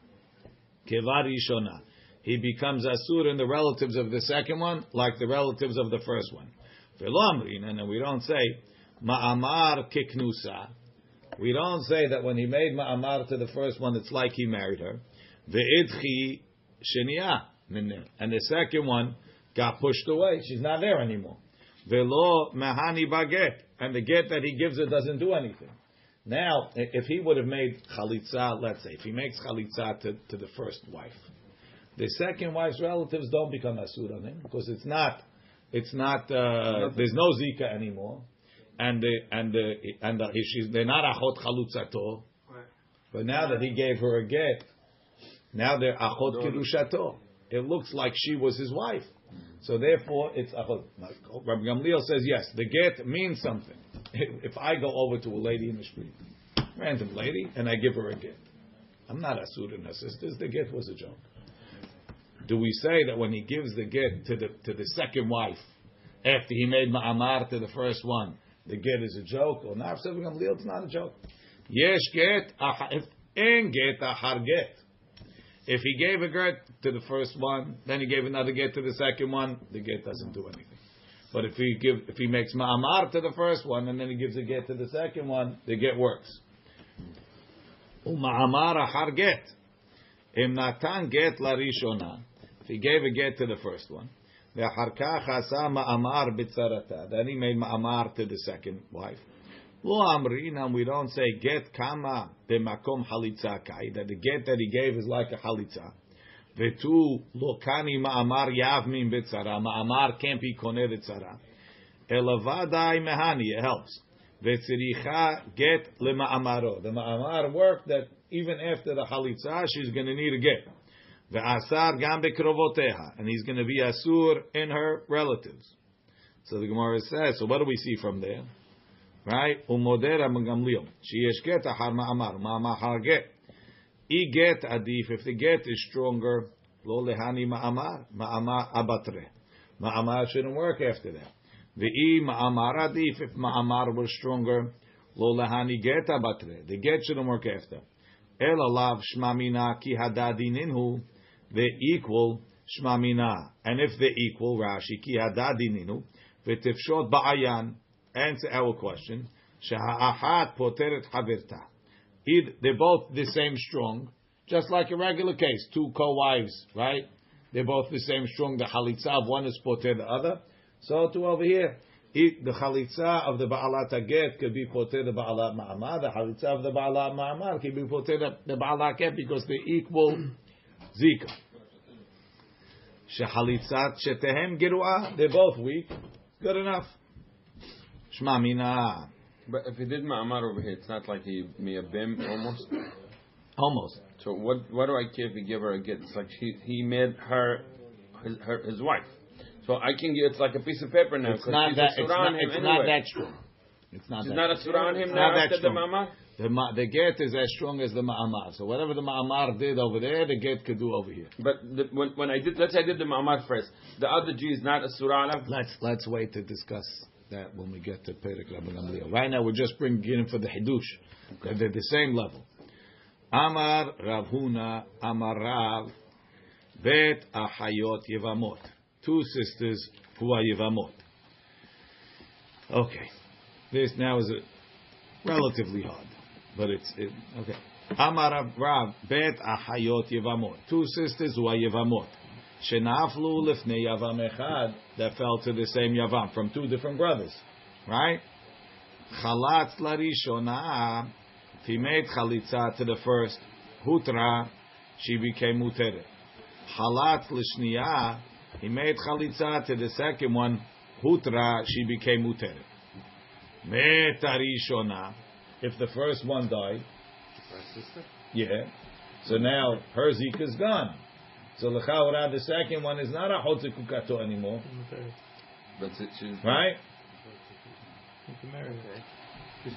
kevar rishona. He becomes asur in the relatives of the second one, like the relatives of the first one. And we don't say ma'amar kiknusa. We don't say that when he made ma'amar to the first one, it's like he married her. Ve'idchi sheniya minne. And the second one got pushed away. She's not there anymore. Velo mahani baget. And the get that he gives her doesn't do anything. Now, if he would have made chalitza, let's say, if he makes chalitza to, to the first wife, the second wife's relatives don't become asur on him because it's not, it's not, uh, there's no zika anymore, and the and the and the, she's, they're not achot chalutzato, but now that he gave her a get, now they're achot kirushato. It looks like she was his wife. So therefore, it's achot. Rabbi Gamliel says yes. The get means something. If I go over to a lady in the street, random lady, and I give her a get, I'm not asur in her sisters. The get was a joke. Do we say that when he gives the get to the to the second wife, after he made ma'amar to the first one, the get is a joke or not? Rabbi Gamliel, it's not a joke. Yes, get, en get ahar get. If he gave a get to the first one, then he gave another get to the second one, the get doesn't do anything. But if he give, if he makes ma'amar to the first one and then he gives a get to the second one, the get works. Uma'amar ahar get. Im natan get larishona. If he gave a get to the first one, ve'achar kach asa ma'amar bitzarata. Then he made ma'amar to the second wife. Lo amrina, we don't say get kama b'makom halitza kai. That the get that he gave is like a halitza. Vetu lo kani ma'amar yavmin bitzara. Ma'amar can't be koneh bitzara. Elavadai mehani, it helps. Vetziricha get lema'amaro. The ma'amar work that even after the halitza, she's going to need a get. Ve'asar gam bekrovoteha. And he's going to be asur in her relatives. So the Gemara says, so what do we see from there? Right? Umoder Gamliel. Sheyesh get ahar ma'amar. Ma'amar get. I get adif. If the get is stronger, lo lehani ma'amar. Ma'amar abatre. Ma'amar shouldn't work after that. The Ve'i ma'amar adif. If ma'amar was stronger, lo lehani get abatre. The get shouldn't work after. El alav shmamina ki hadadininhu. They equal shmamina. And if they equal, Rashi, ki hadadininu. V'tifshot ba'ayan. Answer our question. Shaha'ahat poteret havirta. Either- They're both the same strong, just like a regular case. Two co-wives, right? They're both the same strong. The chalitza of one is poter the other. So too over here. It, the chalitza of the ba'alat get could be poter the ba'alat ma'amar. The chalitza of the ba'alat ma'amar could be poter the, ba'alat because they equal zika. Shehalitzat shetehem geruah. They're both weak. Good enough. Shma mina. But if he did ma'amar over here, it's not like he miyabim almost. Almost. So what what do I care if he give her a get? It's like he he made her his her, his wife. So I can get it's like a piece of paper now. It's not that. It's not, it's anyway. not that strong. It's not. She's that not a surah on him It's now not that the strong. ma'amar. The, ma- the get is as strong as the ma'amar. So whatever the ma'amar did over there, the get could do over here. But the, when when I did let's say I did the ma'amar first, the other G is not a surah. Let's let's wait to discuss that when we get to Perek Rabbi Gamliel. Right now, we're just bringing in for the hidush. They're, they're the same level. Amar Rav Huna, Amar Rav, Bet Ahayot Yevamot. Two sisters who are Yevamot. Okay, this now is a relatively hard, but it's it, okay. Amar Rav Bet Ahayot Yevamot. Two sisters who are Yevamot. Shenaflu lifnei yavam echad that fell to the same yavam from two different brothers, right? Chalatz larishona. If he made chalitza to the first hutra, she became muteret. Chalatz lishniya. He made chalitza to the second one hutra, she became muteret. Metarishona. If the first one died, Yeah. So now her zika is gone. So l'chaura the second one is not a chotze kukato anymore, That's it. She's right? You can marry her. The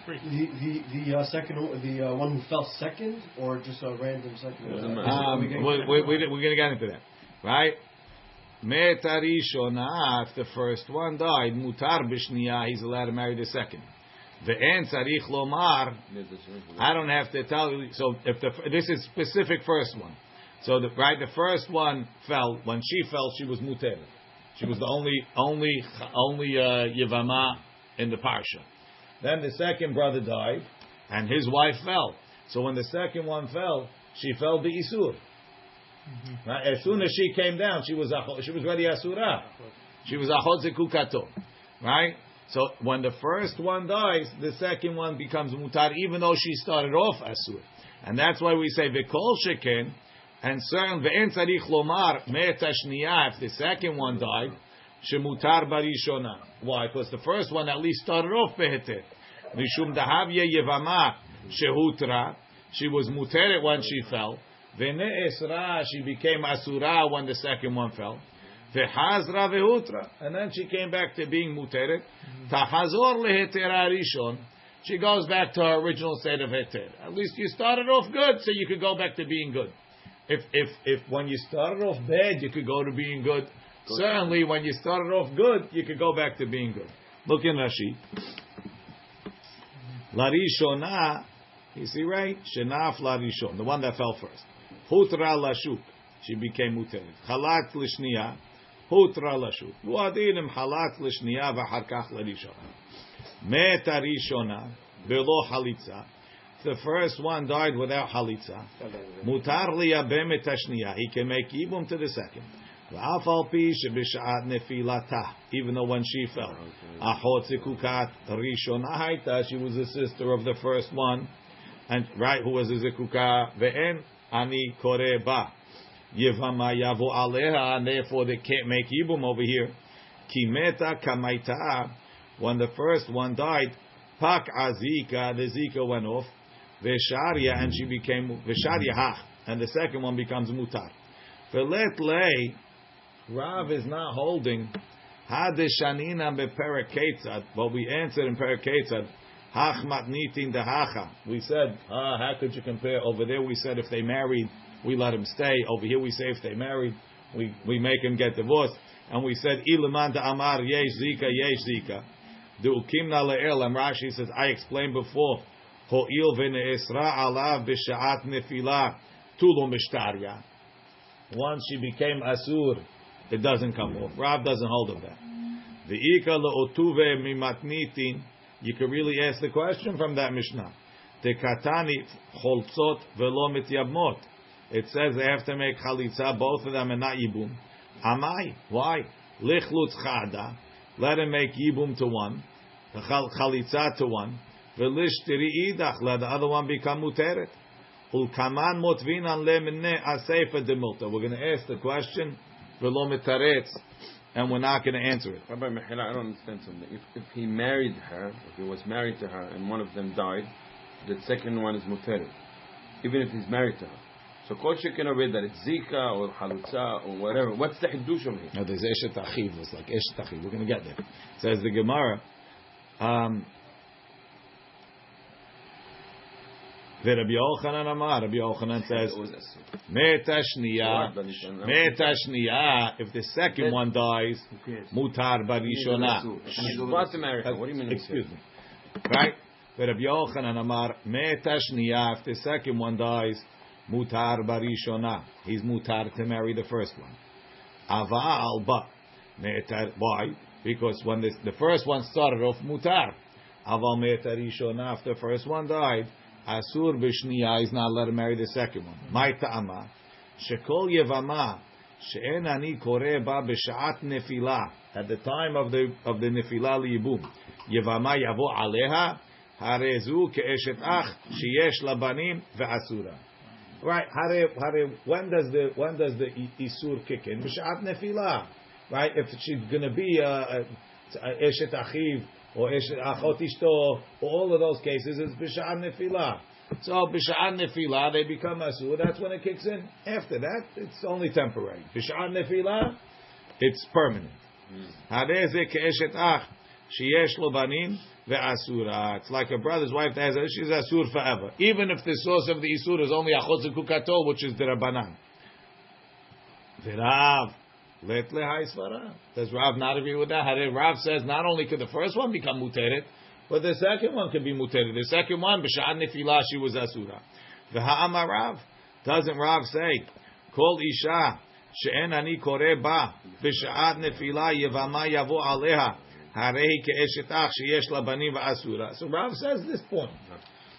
the the uh, second one- the uh, one who fell second, or just a random second. Doesn't one? matter. Um, We get- we, we, we, we're gonna get into that, right? Metarishona, if the first one died, mutar b'shniya, he's allowed to marry the second. The en tzarich lomar, I don't have to tell you. So if the this is specific first one, so the right the first one fell when she fell, she was muter. She was the only only only uh, yevama in the parsha. Then the second brother died, and his wife fell. So when the second one fell, she fell the isur. Right? As soon as she came down, she was a, she was ready asura. She was a kukato. Right? So when the first one dies, the second one becomes mutar, even though she started off asur. And that's why we say v'kol sheken, and certain ve'en tzarich lomar me'eta shniya, if the second one died, shemutar barishona. Why? Because the first one at least started off beheter. Mishum dahavya yevama shehutra, she was muteret when she fell. Ve'ne'esra, she became asura when the second one fell. Vehazra vehutra, and then she came back to being muteret. Tahazor lehetera rishon. She goes back to her original state of heter. At least you started off good, so you could go back to being good. If if if when you started off bad, you could go to being good. Certainly, when you started off good, you could go back to being good. Look in Rashi. Larishona, you see right? Shenaf larishon, the one that fell first. Hutra lashuk, she became muteret. Halat lishniya, hutra lashuk. Muadinim halat lishniya v'harkach larishon. Meta rishona, below halitza. The first one died without halitza. Mutar liyabem et hashniya. He can make ibum to the second. V'af al pi nefilata. Even though when she fell. Achot zikukat rishona haita. She was the sister of the first one. And right, who was a zikuka? Ve'en ani kore ba. Yevama yavo aleha. And therefore they can't make ibum over here. Kimeta kamaita. When the first one died, pak azika, the zika went off. Vesharia, and she became Vesharia hach, and the second one becomes mutar. Velet lei, Rav is not holding hadeshanina bepereketzad, but we answered in pereketzad. Hach matnitin dehacha. We said, ah, how could you compare? Over there, we said if they married, we let them stay. Over here, we say if they married, we, we make them get divorced. And we said, ilaman amar yesh zika yesh zika. Le'el. And Rashi says, I explained before. Ho'il v'ne'esra alav b'sha'at nefila tulo mishtarya. Once she became asur, it doesn't come off. Rav doesn't hold of that. The ika le'otuve mimatnitin. You can really ask the question from that Mishnah. The katani cholzot velo mityabmot. It says they have to make chalitza, both of them, and not yibum. Amai. Why? Lichlutz chada. Let him make yibum to one, chalitza to one. Velishtiri idach. Let the other one become muteret. Ulkaman motvinan lemine aseifa demulta. We're going to ask the question. Mitaretz. And we're not going to answer it. Rabbi Mechila, I don't understand something. If, if he married her, if he was married to her, and one of them died, the second one is muteret, even if he's married to her. So kol shekin over that it's zika or halutza or whatever. What's the hiddush over here? No, there's Eshet Achiv. It's like Eshet Achiv. We're going to get there. Says the Gemara. Um, the Rabbi Yochanan Amar. Rabbi Yochanan says, It was asur. Meta Shniya. Meta Shniya. If the second one dies, Mutar Barishona. She's about to marry her. What do you mean? Excuse me. Right? The Rabbi Yochanan Amar. Meta Shniya. If the second one dies, Mutar Barishona. He's Mutar to marry the first one. Aval ba. Me'etar. Why? Because when this, the first one started off Mutar. Aval Me'etar Rishona. After the first one died, Asur Bishniya is not allowed to marry the second one. My ta'ama. Shekol Yevama. She'en ani kore ba b'sha'at nefila. At the time of the of the nefila liyibum. Yevama yavo aleha. Harezu ke'eshet ach. Sheyesh labanim ve'asura. Right? Hare, hare, when does the when does the isur kick in? B'sha'at nefila. Right? If she's going to be a, a, a eshet achiv or achot ishto, or all of those cases, it's bishar Nefila. So bishar Nefila, they become asur. That's when it kicks in. After that, it's only temporary. Bishar Nefila, it's permanent. Hmm. It's like a brother's wife that has she's asur forever, even if the source of the isur is only achot kukato, which is the rabbanan. V'rav does Rav not agree with that? Rav says not only could the first one become muteret, but the second one could be muteret. The second one, b'sha'ad nefilah, she was asura. V'ha'amar Rav. Doesn't Rav say, Kol isha she'en ani kore ba b'sha'ad nefilah yevama yavo aleha harehi ke'eshet ach sheyesh la banim v'asura. So Rav says this point.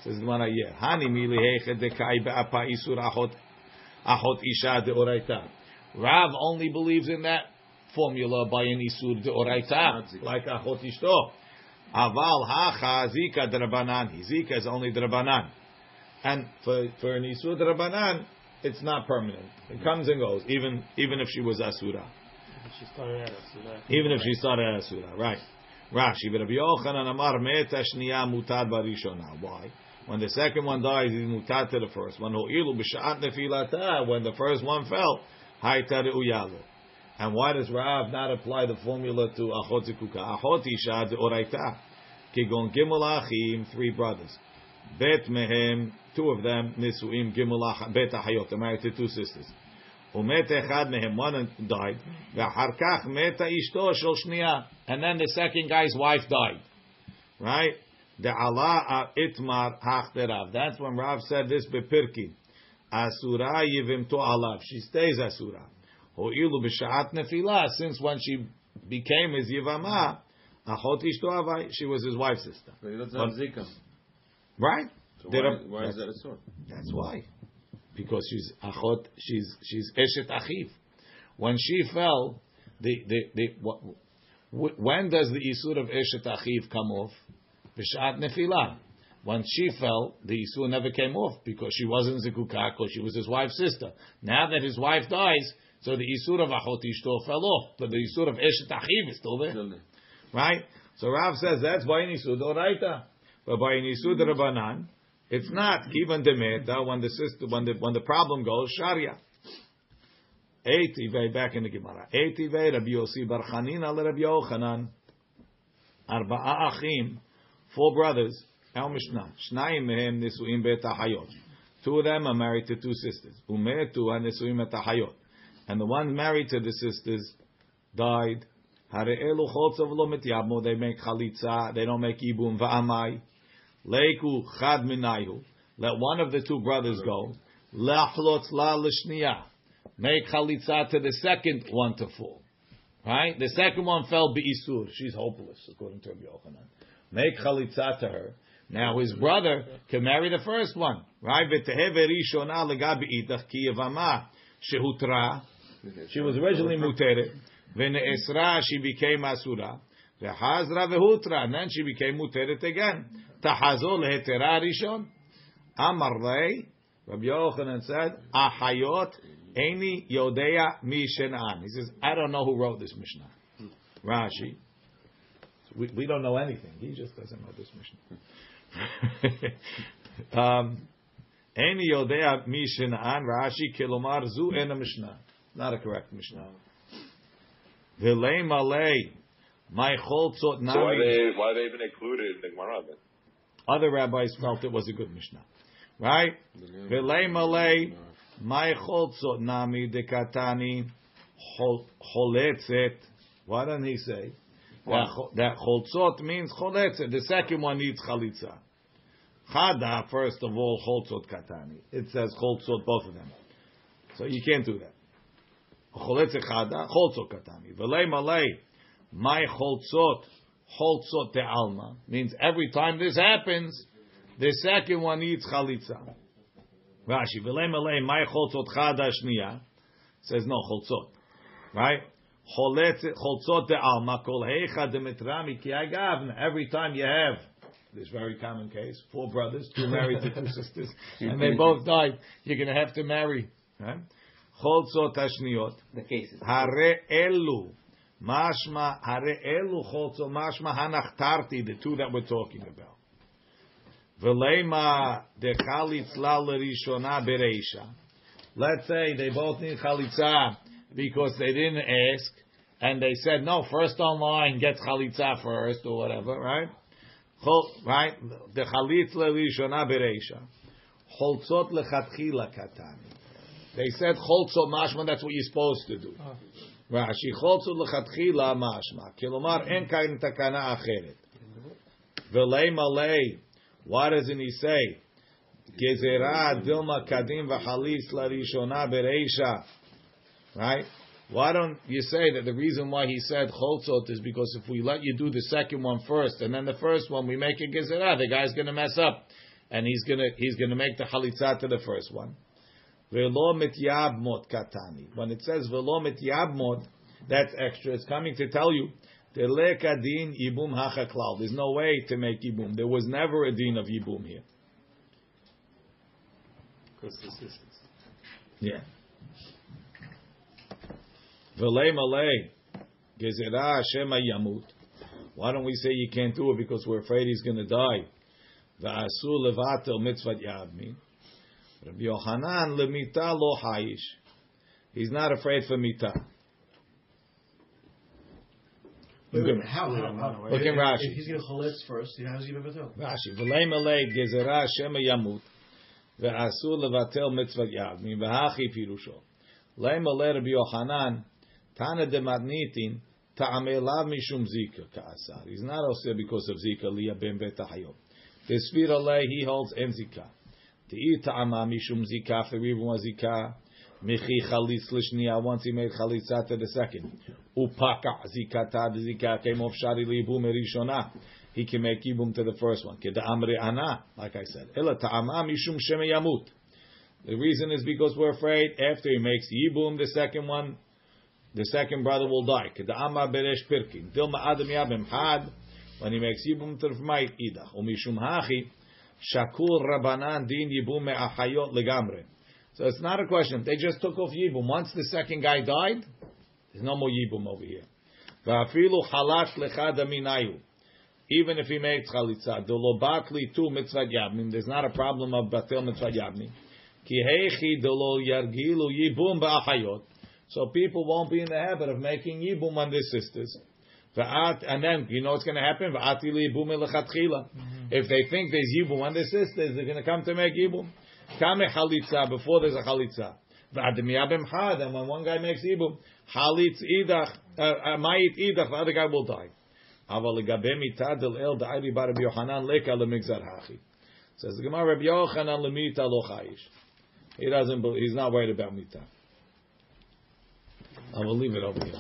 Says the one. Hani mili heiche dekai be'apa isur achot achot isha deoraita. Rav only believes in that formula by an isur deoraita, like achot ishto. Aval hacha zika drabanan. Zika is only drabanan, and for for an isur drabanan, it's not permanent. It comes and goes, even even if she was asura. She started out as Surah. Even if she started as Surah, right? Rashi, Rabbi Yochanan Amar Shniya Mutad Barishona. Why? When the second one dies, he's mutad to the first one. Ho'ilu b'sha'at nefilata. When the first one fell, hayta re'uyalu. And why does Rav not apply the formula to achot zikuka? Achot isha de'oraita. Kigon gimel achim, three brothers. Bet mehem, two of them, nisuim gimel achim, bet ahayot, they're married to two sisters. ומת אחד מהם, one died, ואחר כך מתה אשתו של שנייה, and then the second guy's wife died, right? דעלה itmar hachderav. That's when Rav said this bepirki. Asura yivimto alav. She stays asura. Ho'ilu b'sha'at nefila. Since when she became his yivama, achot ishto avai. She was his wife's sister. But he doesn't have. Right? So why, why is that a sword? That's why. Because she's achot, she's she's eshet achiv. When she fell, the the the what, when does the isur of eshet achiv come off? B'shat nefilah. When she fell, the isur never came off because she wasn't zikukah, because she was his wife's sister. Now that his wife dies, so the isur of achot ishto fell off, but the isur of eshet achiv is still there, right? So Rav says that's by an isur doraita, but by an isur drabanan. It's not even demeta when the sister when the when the problem goes sharia. Eitivei back in the Gemara. Eitivei Rabbi Yossi Bar Chanina Rabbi Yochanan. Arba'a achim, four brothers. El Mishnah. Shnayim mehem. Two of them are married to two sisters. Umetu nisuim et ahayot. And the one married to the sisters died. Hare'elu lo mityabmo. They make chalitza. They don't make ibum va'amai. Leiku chad minayhu. Let one of the two brothers go. Lachlotz la l'shniya. Make chalitza to the second one to fall. Right? The second one fell be'isur. She's hopeless, according to Rabbi Yochanan. Make chalitza to her. Now his brother can marry the first one. Right? V'tehe verishona legabi itach ki yavama. She was originally muteret. V'ne'esra, she became asura. V'hazra v'hutra, and then she became muteret again. Tahazol lehetera rishon. Amar lei, Rabbi Yochanan said, Ahayot eni yodea mi shenan. He says, I don't know who wrote this Mishnah. Hmm. Rashi. We, we don't know anything. He just doesn't know this Mishnah. um, Eni yodea mi shenan. Rashi kilomar zu ena Mishnah. Not a correct Mishnah. V'lei malei. My cholzot So why nami. they why they even included in the Gemara then? Other rabbis felt it was a good Mishnah. Right? V'lei malei. My cholzot nami dekatani chol- choletzet. What did he say? That, cho- that cholzot means choletzet. The second one needs chalitza. Chada, first of all, cholzot katani. It says cholzot, both of them. So you can't do that. Choletzet chada, cholzot katani. V'lei malei. My cholzot, cholzot te alma. Means every time this happens, the second one needs chalitza. Rashi, v'lei malei, my cholzot chada shniya. Says no, cholzot. Right? Choletzet- Cholzot de kol heicha de ki agavna. Every time you have this very common case, four brothers, two married to two sisters, and they both died, you're going to have to marry. Right? Cholzot hashniot. The cases. Hare elu. Mashma, hare elu cholzot, mashma hanachtarti, the two that we're talking about. V'leima dechalitzla l'rishona bereisha. Let's say they both need chalitza because they didn't ask, and they said no. First online gets chalitza first or whatever, right? Right? The chalitz l'rishona bereisha. Cholzot lechatchila katani. They said cholzot mashma. That's what you're supposed to do. Oh. Rashi cholzot lechatchila mashma. Kilomar en kain takana acheret. V'lei malei. Why doesn't he say? Gezerah dilma kadim v'chalis larishona bereisha. Right? Why don't you say that the reason why he said cholzot is because if we let you do the second one first and then the first one we make a gezerah, the guy's going to mess up, and he's going to he's going to make the chalitza to the first one. Velo mityabmot katani. When it says velo mityabmot, that's extra. It's coming to tell you hachaklal. There's no way to make ibum. There was never a din of ibum here. Because the sisters. Yeah. V'lei malei gezerah Hashem yamut. Why don't we say you can't do it because we're afraid he's going to die? V'asu levatel mitzvat yavmin. Rabbi Yochanan lemita lo hayish. He's not afraid for mita. How? how? Look If- Rashi. If he's going to chalitz first, he going to tell? Rashi, v'lei malei gezerah Hashem yamut. V'asu levatel mitzvat yavmin. V'hachi pirusho. Lei malei Rabbi Yochanan. Tana de matnitin. Ta'amelav mishum zika ka'asar. He's not also because of zika liya ben betahayom. The svira lei he holds en zika. Te'i mishum zika. Zika. Michi chalitz. Once he made chalitza to the second. Upaka zika came off shari erishona. He can make yibum to the first one. Ana. Like I said. Ela ta'ama mishum sheme yamut. The reason is because we're afraid after he makes yibum, the second one, the second brother will die. Beresh yabim had, when he makes yibum idach. Umishum hachi, din yibum me'achayot legamre. So it's not a question. They just took off yibum. Once the second guy died, there's no more yibum over here. Halash. Even if he makes chalitza, the lobatli tu mitzvah yabnim, there's not a problem of batil mitzvah yabnim. Ki yargilu yibum. So people won't be in the habit of making yibum on their sisters. And then, you know what's going to happen? Elechatchila. If they think there's yibum on their sisters, they're going to come to make yibum. Kame chalitza, before there's a chalitza. V'adim yabim had, and when one guy makes yibum, chalitz idach, uh, uh, ma'it idach, the other guy will die. Aval legabe mitad del el da'ari bar Rabbi Yochanan leka lemigzar hachi. Says the Gemara, Rabbi Yochanan lemita lo chayish. He doesn't. He's not worried about mita. I will leave it over here.